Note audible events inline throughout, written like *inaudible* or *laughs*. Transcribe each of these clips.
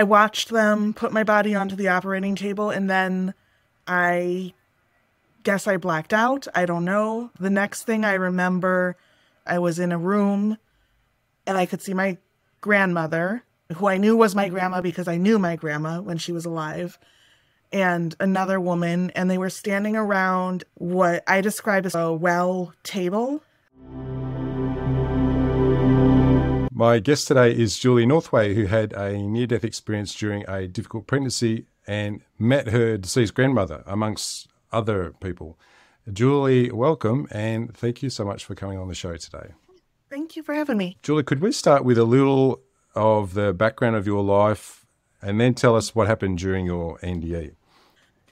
I watched them put my body onto the operating table and then I guess I blacked out. I don't know. The next thing I remember, I was in a room and I could see my grandmother, who I knew was my grandma because I knew my grandma when she was alive, and another woman, and they were standing around what I describe as a well table. My guest today is Julie Northway, who had a near death experience during a difficult pregnancy and met her deceased grandmother, amongst other people. Julie, welcome, and thank you so much for coming on the show today. Thank you for having me. Julie, could we start with a little of the background of your life and then tell us what happened during your NDE?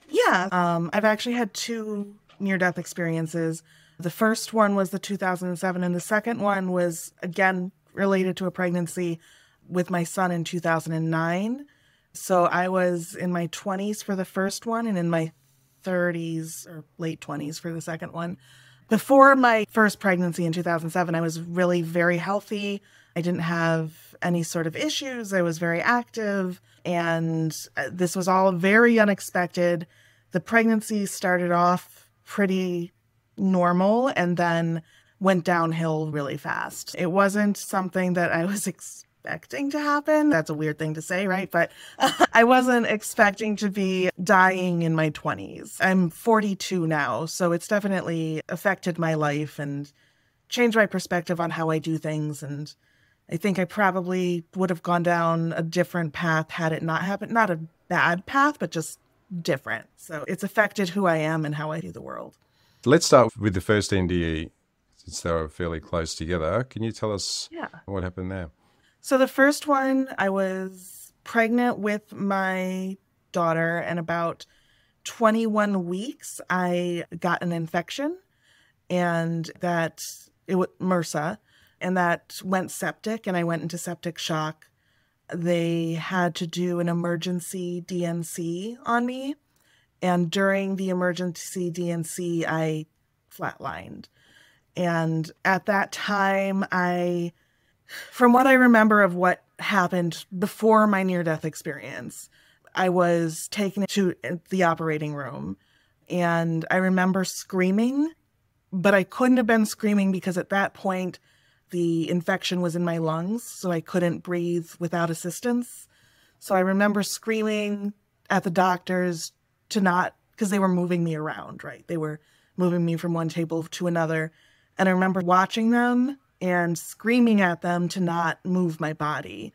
Yeah, um, I've actually had two near death experiences. The first one was the 2007, and the second one was again related to a pregnancy with my son in 2009. So I was in my 20s for the first one and in my 30s or late 20s for the second one. Before my first pregnancy in 2007, I was really very healthy. I didn't have any sort of issues. I was very active, and uh, this was all very unexpected. The pregnancy started off pretty normal and then went downhill really fast. It wasn't something that I was *laughs* expecting to happen. That's a weird thing to say, right? But *laughs* I wasn't expecting to be dying in my 20s. I'm 42 now, so it's definitely affected my life and changed my perspective on how I do things and I think I probably would have gone down a different path had it not happened. Not a bad path, but just different. So it's affected who I am and how I do the world. Let's start with the first NDE since they were fairly close together. Can you tell us yeah. what happened there? So the first one, I was pregnant with my daughter, and about 21 weeks, I got an infection, and that it was MRSA, and that went septic, and I went into septic shock. They had to do an emergency D&C on me, and during the emergency D&C, I flatlined. And at that time, I, from what I remember of what happened before my near death experience, I was taken to the operating room and I remember screaming, but I couldn't have been screaming because at that point, the infection was in my lungs, so I couldn't breathe without assistance. So I remember screaming at the doctors to not, because they were moving me around, right? They were moving me from one table to another. And I remember watching them and screaming at them to not move my body.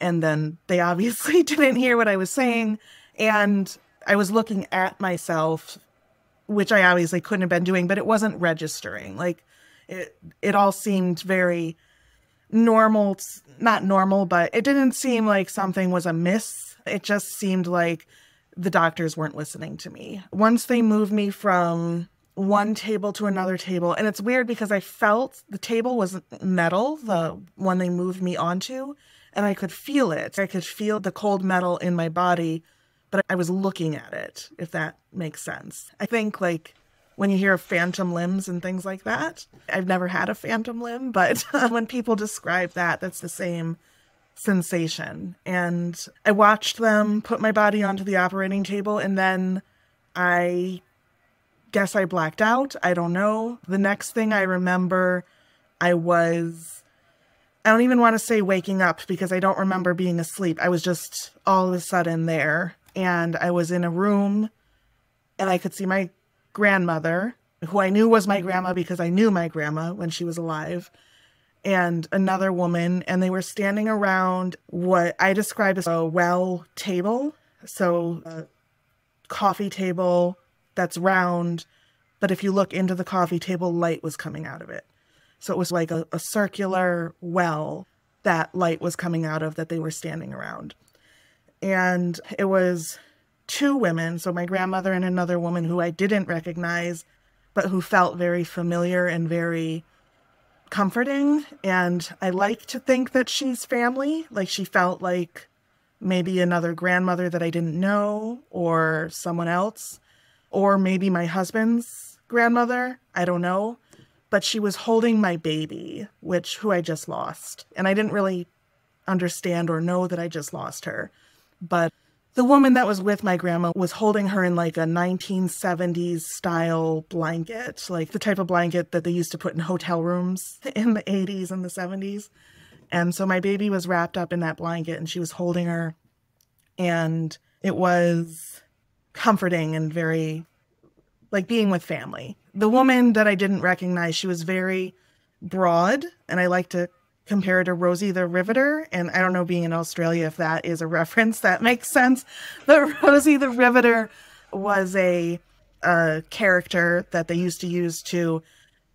And then they obviously *laughs* didn't hear what I was saying. And I was looking at myself, which I obviously couldn't have been doing, but it wasn't registering. Like it, it all seemed very normal, not normal, but it didn't seem like something was amiss. It just seemed like the doctors weren't listening to me. Once they moved me from one table to another table. And it's weird because I felt the table was metal, the one they moved me onto, and I could feel it. I could feel the cold metal in my body, but I was looking at it, if that makes sense. I think like when you hear phantom limbs and things like that, I've never had a phantom limb, but *laughs* when people describe that, that's the same sensation. And I watched them put my body onto the operating table and then I guess I blacked out. I don't know. The next thing I remember, I was, I don't even want to say waking up because I don't remember being asleep. I was just all of a sudden there. And I was in a room and I could see my grandmother, who I knew was my grandma because I knew my grandma when she was alive, and another woman. And they were standing around what I describe as a well table. So, a coffee table that's round, but if you look into the coffee table, light was coming out of it. So it was like a, a circular well that light was coming out of that they were standing around. And it was two women, so my grandmother and another woman who I didn't recognize, but who felt very familiar and very comforting. And I like to think that she's family. Like she felt like maybe another grandmother that I didn't know or someone else or maybe my husband's grandmother. I don't know. But she was holding my baby, which who I just lost. And I didn't really understand or know that I just lost her. But the woman that was with my grandma was holding her in like a 1970s style blanket, like the type of blanket that they used to put in hotel rooms *laughs* in the 80s and the 70s. And so my baby was wrapped up in that blanket and she was holding her. And it was comforting and very like being with family. The woman that I didn't recognize, she was very broad, and I like to compare her to Rosie the Riveter. And I don't know, being in Australia, if that is a reference that makes sense. But *laughs* Rosie the Riveter was a, a character that they used to use to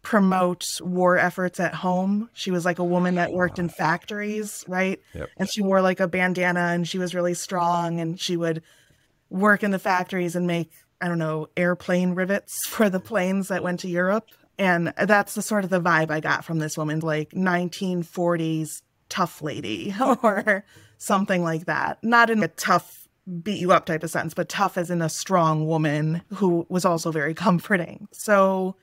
promote war efforts at home. She was like a woman that worked in factories, right? Yep. And she wore like a bandana and she was really strong and she would work in the factories and make I don't know, airplane rivets for the planes that went to Europe. And that's the sort of the vibe I got from this woman, like 1940s tough lady *laughs* or something like that. Not in a tough, beat you up type of sense, but tough as in a strong woman who was also very comforting. So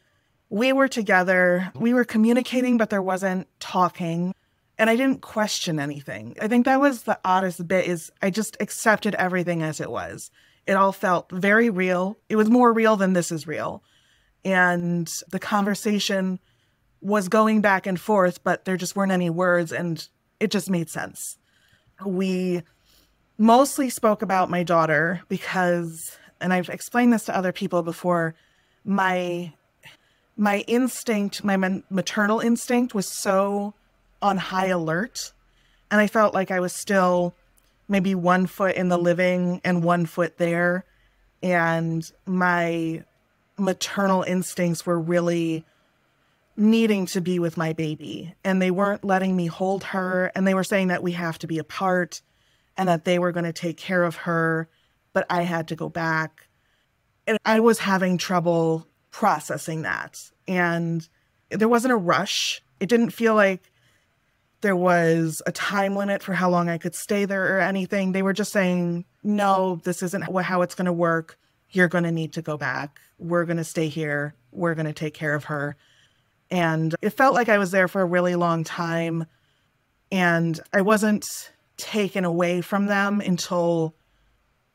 we were together, we were communicating, but there wasn't talking. And I didn't question anything. I think that was the oddest bit is I just accepted everything as it was. It all felt very real. It was more real than this is real. And the conversation was going back and forth, but there just weren't any words and it just made sense. We mostly spoke about my daughter because and I've explained this to other people before, my my instinct, my maternal instinct was so on high alert and I felt like I was still maybe one foot in the living and one foot there. And my maternal instincts were really needing to be with my baby. And they weren't letting me hold her. And they were saying that we have to be apart and that they were going to take care of her, but I had to go back. And I was having trouble processing that. And there wasn't a rush. It didn't feel like there was a time limit for how long I could stay there or anything. They were just saying, no, this isn't how it's going to work. You're going to need to go back. We're going to stay here. We're going to take care of her. And it felt like I was there for a really long time. And I wasn't taken away from them until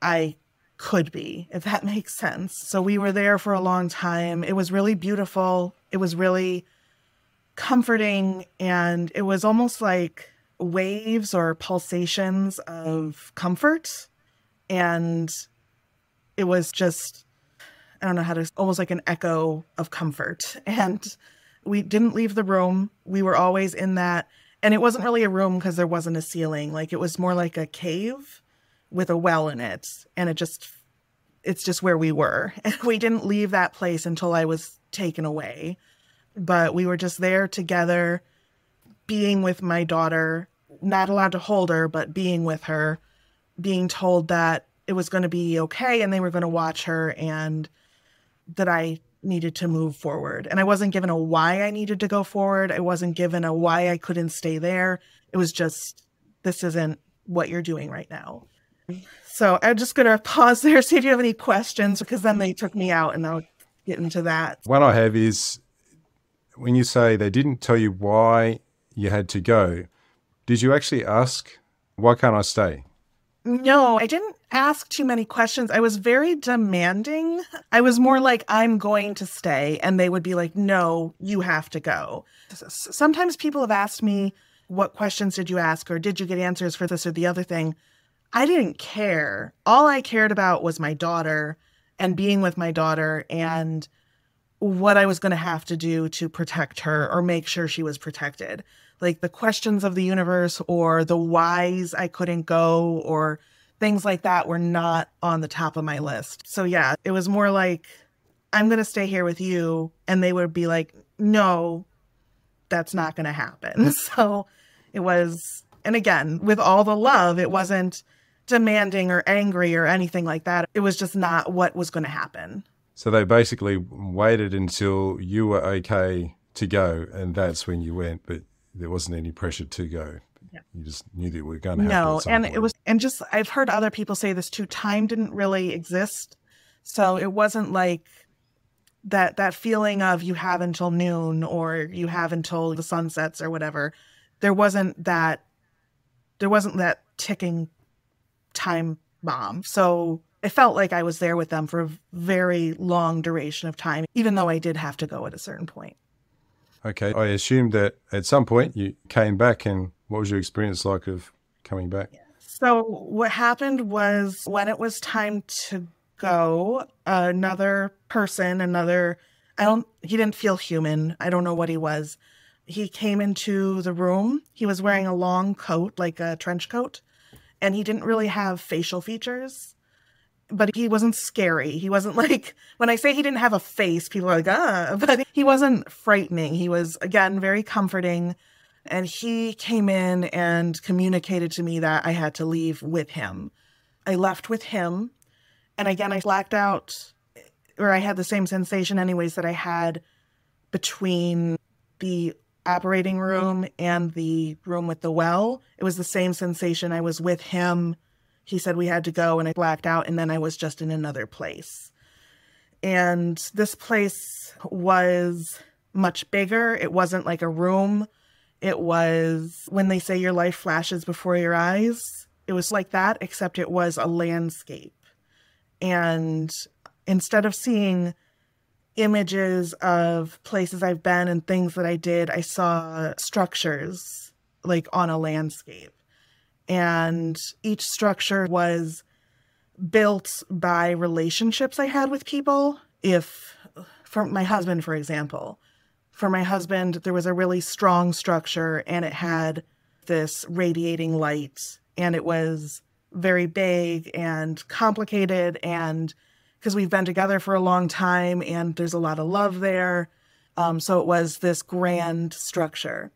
I could be, if that *laughs* makes sense. So we were there for a long time. It was really beautiful. It was really comforting and it was almost like waves or pulsations of comfort. And it was just i don't know how to almost like an echo of comfort. And we didn't leave the room. We were always in that. And it wasn't really a room because there wasn't a ceiling. Like it was more like a cave with a well in it. And it just it's just where we were. *laughs* And we didn't leave that place until i was taken away but we were just there together, being with my daughter, not allowed to hold her, but being with her, being told that it was going to be okay and they were going to watch her and that I needed to move forward. And I wasn't given a why I needed to go forward. I wasn't given a why I couldn't stay there. It was just, this isn't what you're doing right now. So I'm just going to pause there, see if you have any questions, because then they took me out and I'll get into that. One I have is when you say they didn't tell you why you had to go, did you actually ask, why can't I stay? No, I didn't ask too many questions. I was very demanding. I was more like, I'm going to stay. And they would be like, no, you have to go. Sometimes people have asked me, what questions did you ask? Or did you get answers for this or the other thing? I didn't care. All I cared about was my daughter and being with my daughter and what I was going to have to do to protect her or make sure she was protected. Like the questions of the universe or the whys I couldn't go or things like that were not on the top of my list. So, yeah, it was more like, I'm going to stay here with you. And they would be like, no, that's not going to happen. *laughs* So it was, and again, with all the love, it wasn't demanding or angry or anything like that. It was just not what was going to happen. So they basically waited until you were okay to go, and that's when you went. But there wasn't any pressure to go. Yeah. You just knew that we are going to have to go. no, and point. it was, and just I've heard other people say this too. Time didn't really exist, so it wasn't like that that feeling of you have until noon or you have until the sun sets or whatever. There wasn't that. There wasn't that ticking time bomb. So I felt like I was there with them for a very long duration of time, even though I did have to go at a certain point. Okay. I assumed that at some point you came back, and what was your experience like of coming back? So, what happened was when it was time to go, another person, another, I don't, he didn't feel human. I don't know what he was. He came into the room. He was wearing a long coat, like a trench coat, and he didn't really have facial features but he wasn't scary. He wasn't *laughs* like when I say he didn't have a face, people are like, ah, *laughs* but he wasn't frightening. He was again very comforting. And he came in and communicated to me that I had to leave with him. I left with him. And again, I blacked out, or I had the same sensation, anyways, that I had between the operating room and the room with the well. It was the same sensation. I was with him he said we had to go and I blacked out and then I was just in another place. And this place was much bigger. It wasn't like a room. It was when they say your life flashes before your eyes. It was like that, except it was a landscape. And instead of seeing images of places I've been and things that I did, I saw structures like on a landscape and each structure was built by relationships I had with people. If, for my husband, for example, for my husband, there was a really strong structure and it had this radiating light, and it was very big and complicated. And because we've been together for a long time and there's a lot of love there. Um, so it was this grand structure.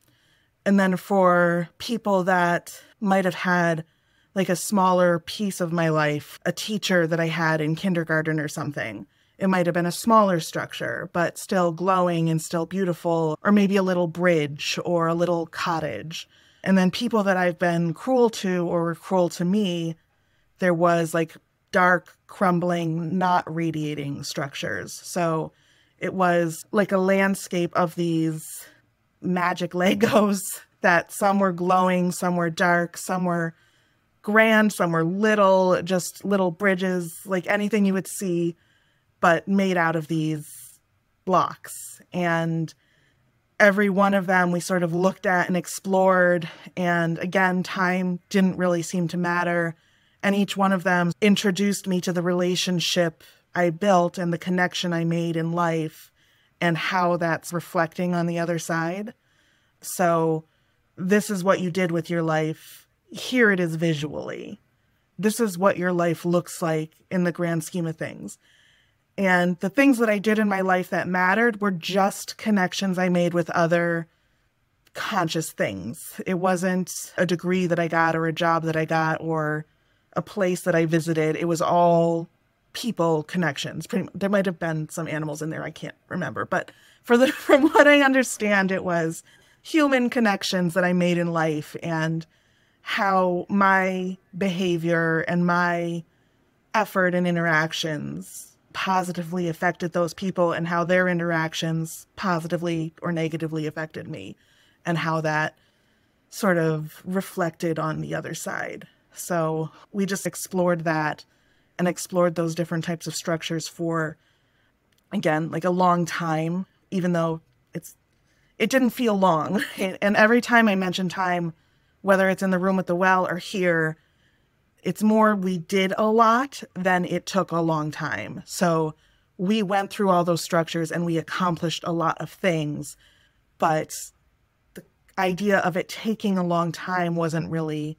And then for people that might have had like a smaller piece of my life, a teacher that I had in kindergarten or something. It might have been a smaller structure, but still glowing and still beautiful, or maybe a little bridge or a little cottage. And then people that I've been cruel to or were cruel to me, there was like dark, crumbling, not radiating structures. So it was like a landscape of these magic Legos that some were glowing, some were dark, some were grand, some were little, just little bridges, like anything you would see, but made out of these blocks. And every one of them we sort of looked at and explored. And again, time didn't really seem to matter. And each one of them introduced me to the relationship I built and the connection I made in life and how that's reflecting on the other side. So this is what you did with your life. Here it is visually. This is what your life looks like in the grand scheme of things. And the things that I did in my life that mattered were just connections I made with other conscious things. It wasn't a degree that I got or a job that I got or a place that I visited. It was all people connections. Pretty, there might have been some animals in there. I can't remember, but for the *laughs* from what I understand, it was human connections that I made in life and how my behavior and my effort and interactions positively affected those people and how their interactions positively or negatively affected me and how that sort of reflected on the other side. So we just explored that and explored those different types of structures for again like a long time even though it's it didn't feel long. *laughs* And every time I mention time, whether it's in the room with the well or here, it's more we did a lot than it took a long time. So we went through all those structures and we accomplished a lot of things. But the idea of it taking a long time wasn't really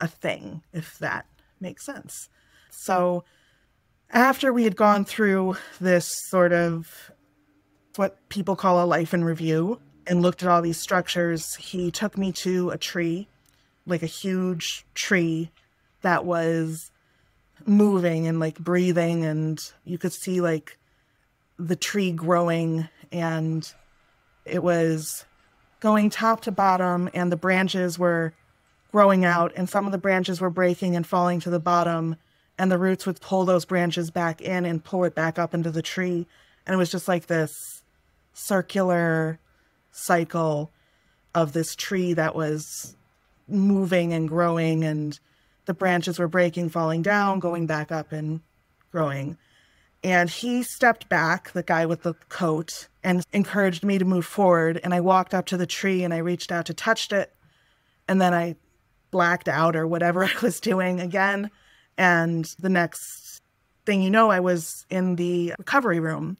a thing, if that makes sense. So after we had gone through this sort of what people call a life in review, and looked at all these structures, he took me to a tree, like a huge tree that was moving and like breathing and you could see like the tree growing and it was going top to bottom and the branches were growing out and some of the branches were breaking and falling to the bottom and the roots would pull those branches back in and pull it back up into the tree and it was just like this circular cycle of this tree that was moving and growing and the branches were breaking, falling down, going back up and growing. And he stepped back, the guy with the coat, and encouraged me to move forward. And I walked up to the tree and I reached out to touch it. And then I blacked out or whatever *laughs* I was doing again. And the next thing you know, I was in the recovery room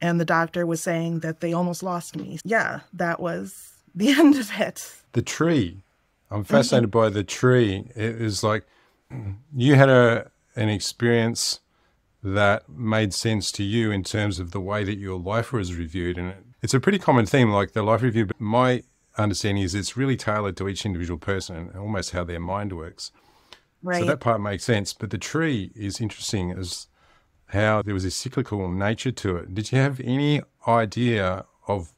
and the doctor was saying that they almost lost me. Yeah, that was the *laughs* end of it. The tree. I'm fascinated mm-hmm. by the tree. It is like *clears throat* you had a an experience that made sense to you in terms of the way that your life was reviewed. And it's a pretty common theme, like the life review. But my understanding is it's really tailored to each individual person and almost how their mind works. Right. So that part makes sense. But the tree is interesting as how there was a cyclical nature to it. Did you have any idea of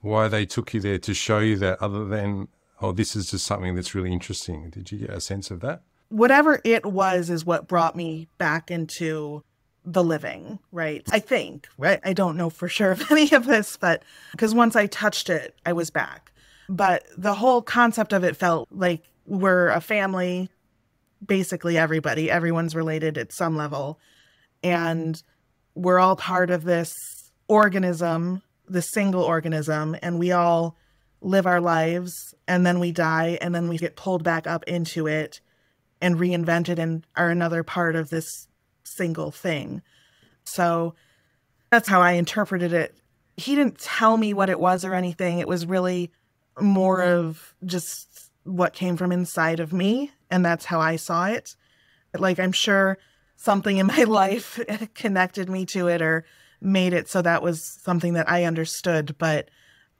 why they took you there to show you that other than, oh, this is just something that's really interesting? Did you get a sense of that? Whatever it was is what brought me back into the living, right? I think, right? I don't know for sure of *laughs* any of this, but because once I touched it, I was back. But the whole concept of it felt like we're a family, basically everybody, everyone's related at some level. And we're all part of this organism, the single organism, and we all live our lives and then we die and then we get pulled back up into it and reinvented and are another part of this single thing. So that's how I interpreted it. He didn't tell me what it was or anything. It was really more of just what came from inside of me. And that's how I saw it. Like, I'm sure something in *laughs* my life connected me to it or made it so that was something that I understood. But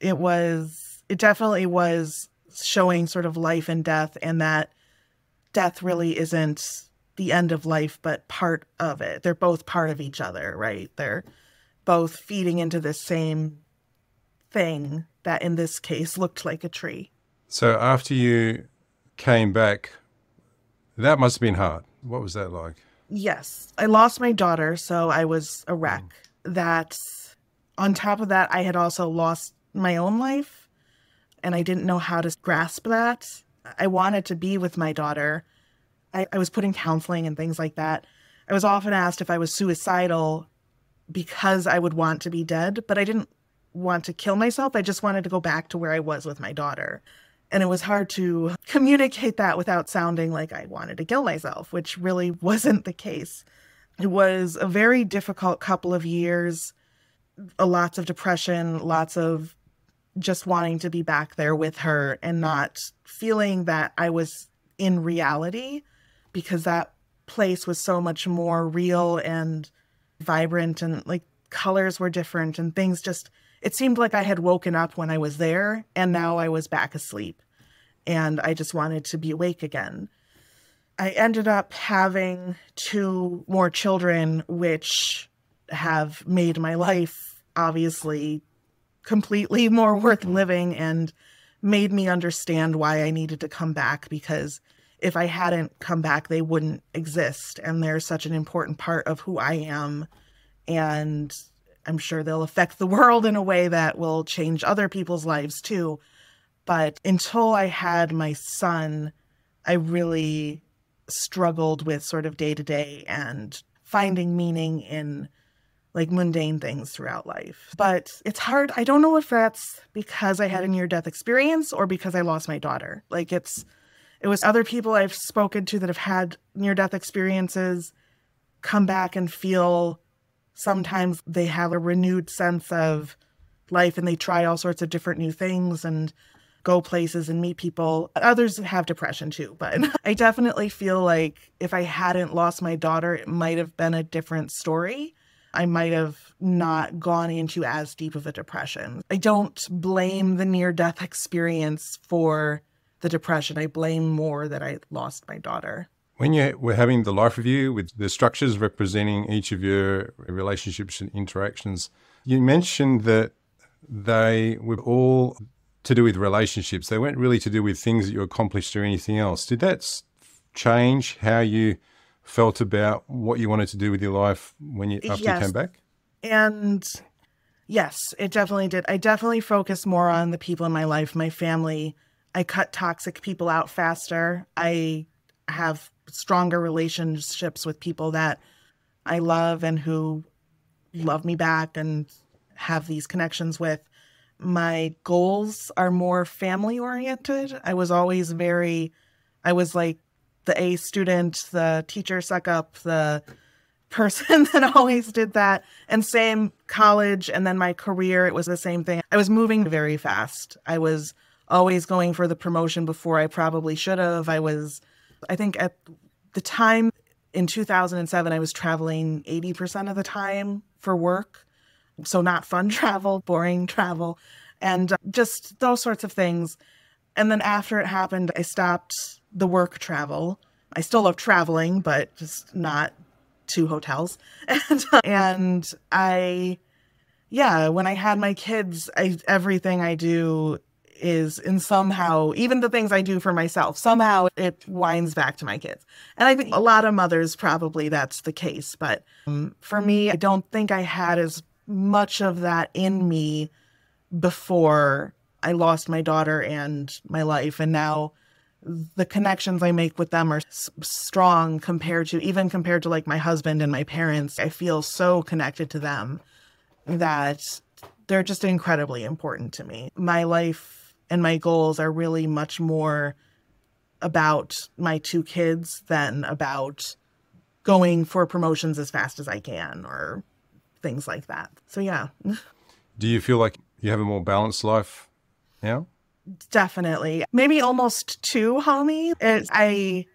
it was, it definitely was showing sort of life and death, and that death really isn't the end of life, but part of it. They're both part of each other, right? They're both feeding into the same thing that in this case looked like a tree. So after you came back, that must have been hard. What was that like? Yes. I lost my daughter, so I was a wreck. Mm. That on top of that, I had also lost my own life and I didn't know how to grasp that. I wanted to be with my daughter, I, I was put in counseling and things like that. I was often asked if I was suicidal because I would want to be dead, but I didn't want to kill myself. I just wanted to go back to where I was with my daughter. And it was hard to communicate that without sounding like I wanted to kill myself, which really *laughs* wasn't the case. It was a very difficult couple of years, lots of depression, lots of just wanting to be back there with her and not feeling that I was in reality because that place was so much more real and vibrant and like colors were different and things just it seemed like I had woken up when I was there and now mm-hmm. I was back asleep and I just wanted to be awake again. I ended up having two more children which have made my life obviously completely *laughs* more worth mm-hmm. living and made me understand why I needed to come back because if I hadn't come back, they wouldn't exist. And they're such an important part of who I am. And I'm sure they'll affect the world in a way that will change other people's lives too. But until I had my son, I really struggled with sort of day to day and finding meaning in like mundane things throughout life. But it's hard. I don't know if that's because I had a near death experience or because I lost my daughter. Like it's it was other people I've spoken to that have had near death experiences come back and feel sometimes they have a renewed sense of life and they try all sorts of different new things and go places and meet people. Others have depression too, but *laughs* I definitely feel like if I hadn't lost my daughter, it might have been a different story. I might have not gone into as deep of a depression. I don't blame the near death experience for the depression. I blame more that I lost my daughter. When you were having the life review with the structures representing each of your relationships and interactions, you mentioned that they were all to do with relationships. They weren't really to do with things that you accomplished or anything else. Did that change how you felt about what you wanted to do with your life when you after yes. you came back? And yes, it definitely did. I definitely focused more on the people in my life, my family, I cut toxic people out faster. I have stronger relationships with people that I love and who love me back and have these connections with. My goals are more family oriented. I was always very, I was like the A student, the teacher suck up, the person *laughs* that always did that. And same college and then my career, it was the same thing. I was moving very fast. I was always going for the promotion before I probably should have. I was, I think at the time in 2007, I was traveling 80% of the time for work. So, not fun *laughs* travel, boring travel, and uh, just those sorts of things. And then after it happened, I stopped the work travel. I still love traveling, but just not to hotels. *laughs* And, uh, and I, yeah, when I had my kids, I, everything I do is in somehow, even the things I do for myself, somehow it winds back to my kids. And I think a lot of mothers probably that's the case. But um, for me, I don't think I had as much of that in me before I lost my daughter and my life. And now the connections I make with them are s- strong compared to even compared to like my husband and my parents. I feel so connected to them that they're just incredibly important to me. My life and my goals are really much more about my two kids than about going for promotions as fast as I can or things like that. So yeah. *laughs* Do you feel like you have a more balanced life now? Definitely. Maybe almost too homey. I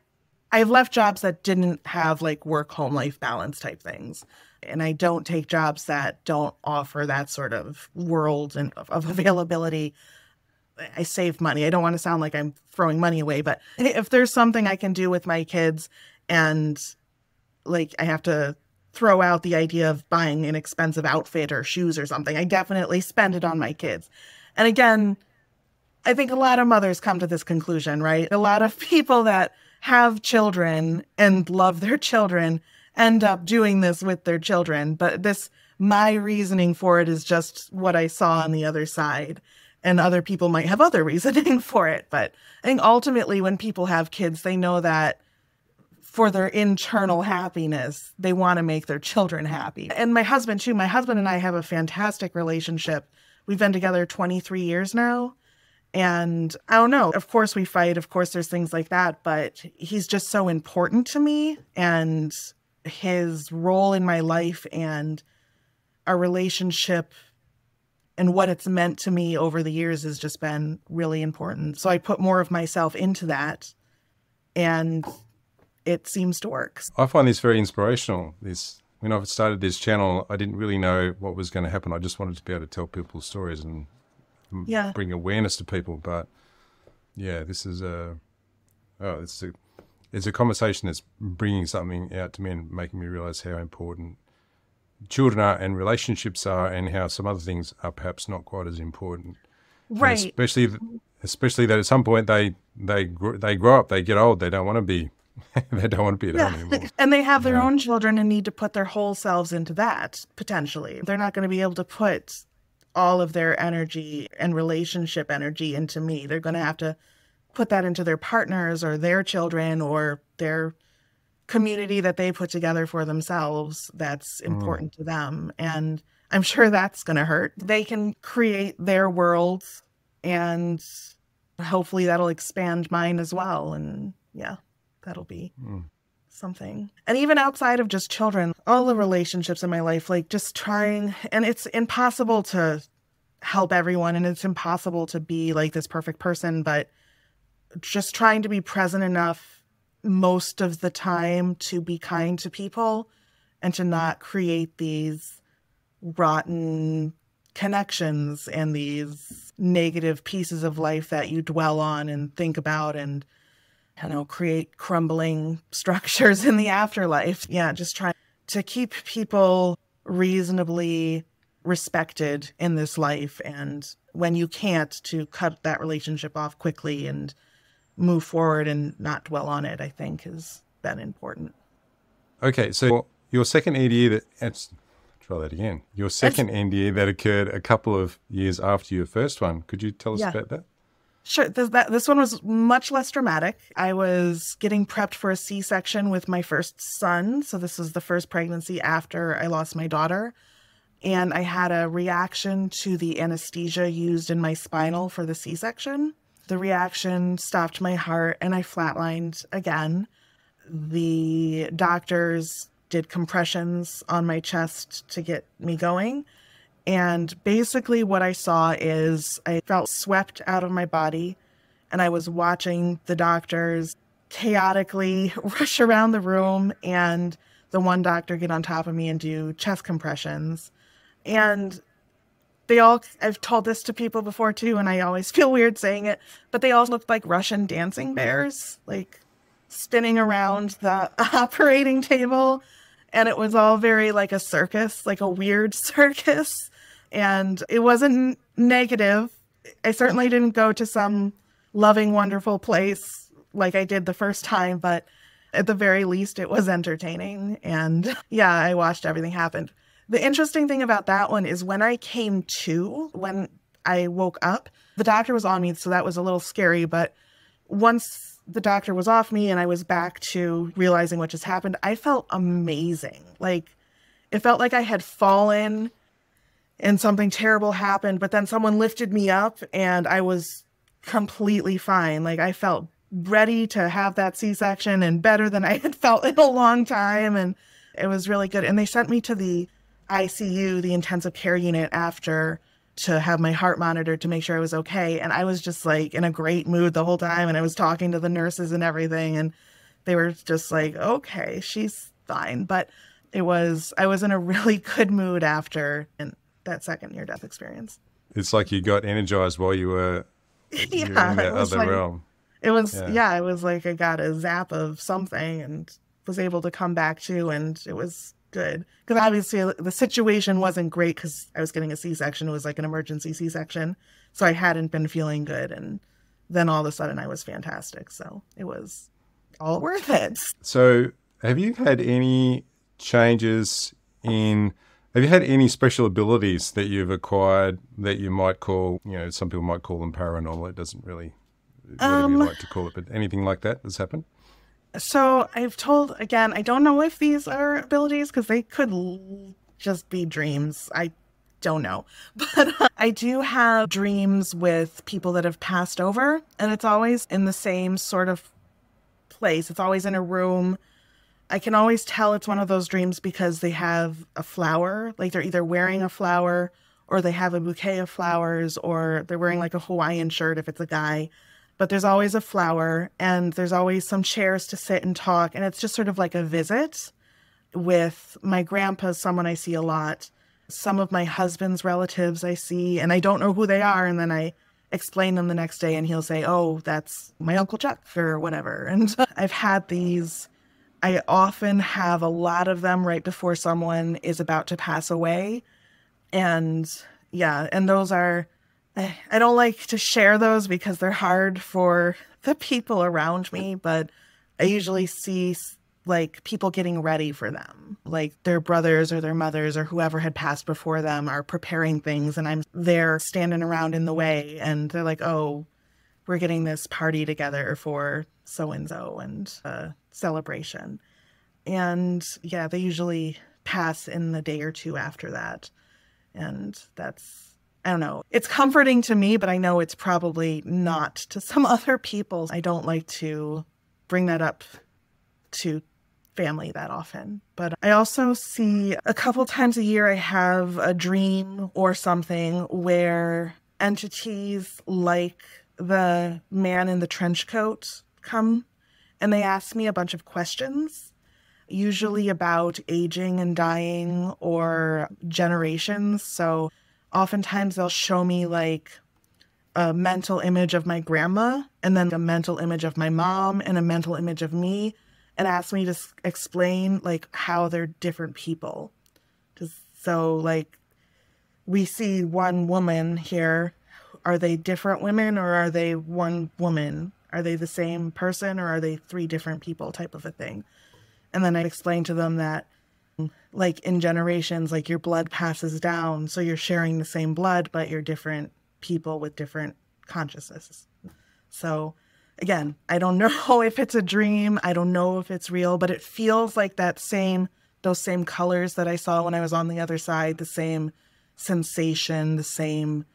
I've left jobs that didn't have like work home life balance type things. And I don't take jobs that don't offer that sort of world and of availability. I save money. I don't want to sound like I'm throwing money away, but *laughs* if there's something I can do with my kids and like I have to throw out the idea of buying an expensive outfit or shoes or something, I definitely spend it on my kids. And again, I think a lot of mothers come to this conclusion, right? A lot of *laughs* people that have children and love their children end up doing this with their children. But this, my reasoning for it is just what I saw on the other side. And other people might have other *laughs* reasoning for it. But I think ultimately, when people have kids, they know that for their internal happiness, they want to make their children happy. And my husband, too, my husband and I have a fantastic relationship. We've been together 23 years now. And I don't know, of course we fight, of course there's things like that, but he's just so important to me and his role in my life and our relationship and what it's meant to me over the years has just been really important. So I put more of myself into that and it seems to work. I find this very inspirational. This when I started this channel, I didn't really know what was going to happen. I just wanted to be able to tell people stories and yeah. bring awareness to people. But yeah, this is a oh, it's a it's a conversation that's bringing something out to me and making me realize how important children are and relationships are, and how some other things are perhaps not quite as important. Right. And especially, especially that at some point they they they grow up, they get old, they don't want to be. *laughs* they don't want to be at yeah. home anymore. And they have their Yeah. own children and need to put their whole selves into that, potentially. They're not going to be able to put all of their energy and relationship energy into me. They're going to have to put that into their partners or their children or their community that they put together for themselves that's mm. important to them. And I'm sure that's going to hurt. They can create their worlds and hopefully that'll expand mine as well. And yeah, that'll be mm. something. And even outside of just children, all the relationships in my life, like just trying, and it's impossible to help everyone and it's impossible to be like this perfect person, but just trying to be present enough most of the time to be kind to people and to not create these rotten connections and these negative pieces of life that you dwell on and think about and you know create crumbling *laughs* structures in the afterlife. Yeah just try to keep people reasonably respected in this life and when you can't to cut that relationship off quickly and move forward and not dwell on it i think has been important Okay, so your second NDA that let's try that again. Your second NDA that occurred a couple of years after your first one. Could you tell us Yeah. about that? Sure. This, that, this one was much less dramatic. I was getting prepped for a C section with my first son. So, this was the first pregnancy after I lost my daughter. And I had a reaction to the anesthesia used in my spinal for the C section. The reaction stopped my heart and I flatlined again. The doctors did compressions on my chest to get me going. And basically, what I saw is I felt swept out of my body, and I was watching the doctors chaotically *laughs* rush around the room and the one doctor get on top of me and do chest compressions. And they all, I've told this to people before too, and I always feel weird saying it, but they all looked like Russian dancing bears, like spinning around the *laughs* operating table. And it was all very like a circus, like a weird *laughs* circus and it wasn't negative. I certainly didn't go to some loving, wonderful place like I did the first time, but at the very least, it was entertaining. And *laughs* yeah, I watched everything happen. The interesting thing about that one is when I came to, when I woke up, the doctor was on me, so that was a little scary. But once the doctor was off me and I was back to realizing what just happened, I felt amazing. Like it felt like I had fallen and something terrible happened, but then someone lifted me up and I was completely fine. Like I felt ready to have that C section and better than I had *laughs* felt in a long time. And it was really good. And they sent me to the ICU, the intensive care unit, after to have my heart monitored to make sure I was okay. And I was just like in a great mood the whole time. And I was talking to the nurses and everything. And they were just like, okay, she's fine. But it was, I was in a really *laughs* good mood after. And that second near death experience. It's like you got energized while you were, *laughs* yeah, in that other like, realm. It was yeah. yeah, it was like I got a zap of something and was able to come back to, and it was good because obviously the situation wasn't great because I was getting a C section. It was like an emergency C section, so I hadn't been feeling good, and then all of a sudden I was fantastic. So it was all worth it. So have you had any changes in have you had any special abilities that you've acquired that you might call, you know, some people might call them paranormal. It doesn't really, whatever um, you like to call it, but anything like that has happened? So I've told, again, I don't know if these are abilities because they could l- just be dreams. I don't know. *laughs* But uh, I do have dreams with people that have passed over, and it's always in the same sort of place. It's always in a room I can always tell it's one of those dreams because they have a flower, like they're either wearing a flower or they have a bouquet of flowers or they're wearing like a Hawaiian shirt if it's a guy. But there's always a flower and there's always some chairs to sit and talk. And it's just sort of like a visit with my grandpa, someone I see a lot, some of my husband's relatives I see, and I don't know who they are. And then I explain them the next day and he'll say, Oh, that's my Uncle Chuck or whatever. *laughs* And I've had these I often have a lot of them right before someone is about to pass away. And yeah, and those are, I don't like to share those because they're hard for the people around me, but I usually see like people getting ready for them. Like their brothers or their mothers or whoever had passed before them are preparing things, and I'm there standing around in the way, and they're like, oh, we're getting this party together for so and so and a celebration. And yeah, they usually pass in the day or two after that. And that's, I don't know, it's comforting to me, but I know it's probably not to some *laughs* other people. I don't like to bring that up to family that often. But I also see a couple times a year I have a dream or something where entities like the man in the trench coat come and they ask me a bunch of questions, usually about aging and dying or generations. So oftentimes they'll show me like a mental image of my grandma and then a mental image of my mom and a mental image of me and ask me to explain like how they're different people. Just so like we see one woman here are they different women or are they one woman? Are they the same person or are they three different people type of a thing? And then I explain to them that like in generations like your blood passes down so you're sharing the same blood but you're different people with different consciousnesses. So, again, I don't *laughs* know if it's a dream. I don't know if it's real, but it feels like that same, those same colors that I saw when I was on the other side, the same sensation, the same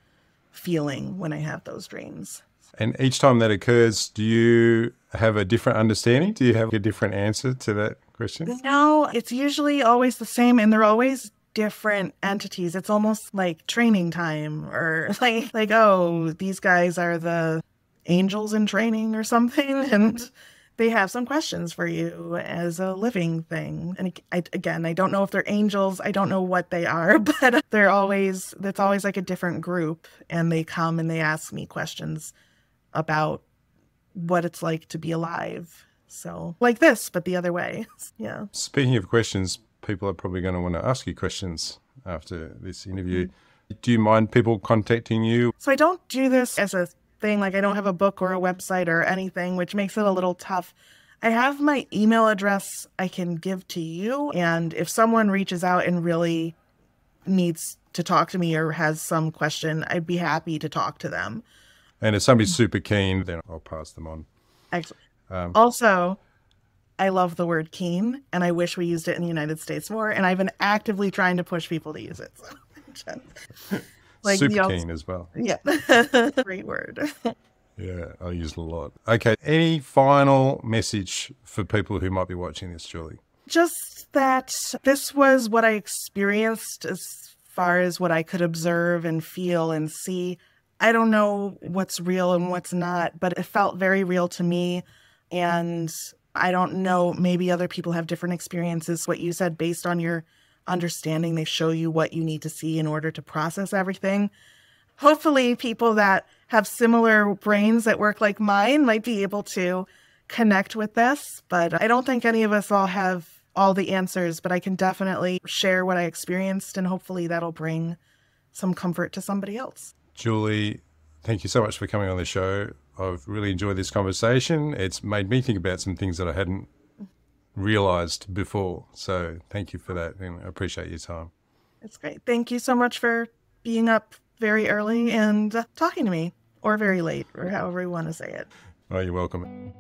feeling when I have those dreams. And each time that occurs, do you have a different understanding? Do you have a different answer to that question? No, it's usually always the same, and they're always different entities. It's almost like training time, or *laughs* like like oh, these guys are the angels in training or something, *laughs* and mm-hmm. they have some questions for you as a living thing. And I, again, I don't know if they're angels. I don't know what they are, *laughs* but they're always, that's always like a different group. And they come and they ask me questions about what it's like to be alive. So, like this, but the other way. *laughs* Yeah. Speaking of questions, people are probably going to want to ask you questions after this interview. Mm-hmm. Do you mind people contacting you? So, I don't do this as a thing. Like, I don't have a book or a website or anything, which makes it a little tough. I have my email address I can give to you. And if someone reaches out and really needs to talk to me or has some question, I'd be happy to talk to them. And if somebody's mm-hmm. super keen, then I'll pass them on. Excellent. Um, also, I love the word keen, and I wish we used it in the United States more. And I've been actively trying to push people to use it. So. *laughs* *laughs* like super keen as well. Yeah, *laughs* great word. yeah, I use it a lot. Okay, any final message for people who might be watching this, Julie? Just that this was what I experienced as far as what I could observe and feel and see. I don't know what's real and what's not, but it felt very real to me. And I don't know, maybe other people have different experiences. What you said, based on your understanding, they show you what you need to see in order to process everything. Hopefully, people that have similar brains that work like mine might be able to connect with this. But I don't think any of us all have all the answers, but I can definitely share what I experienced, and hopefully, that'll bring some comfort to somebody else. Julie, thank you so much for coming on the show. I've really enjoyed this conversation. It's made me think about some things that I hadn't realized before. So thank you for that and I appreciate your time. It's great. Thank you so much for being up very early and talking to me or very late or however you want to say it. Oh, you're welcome.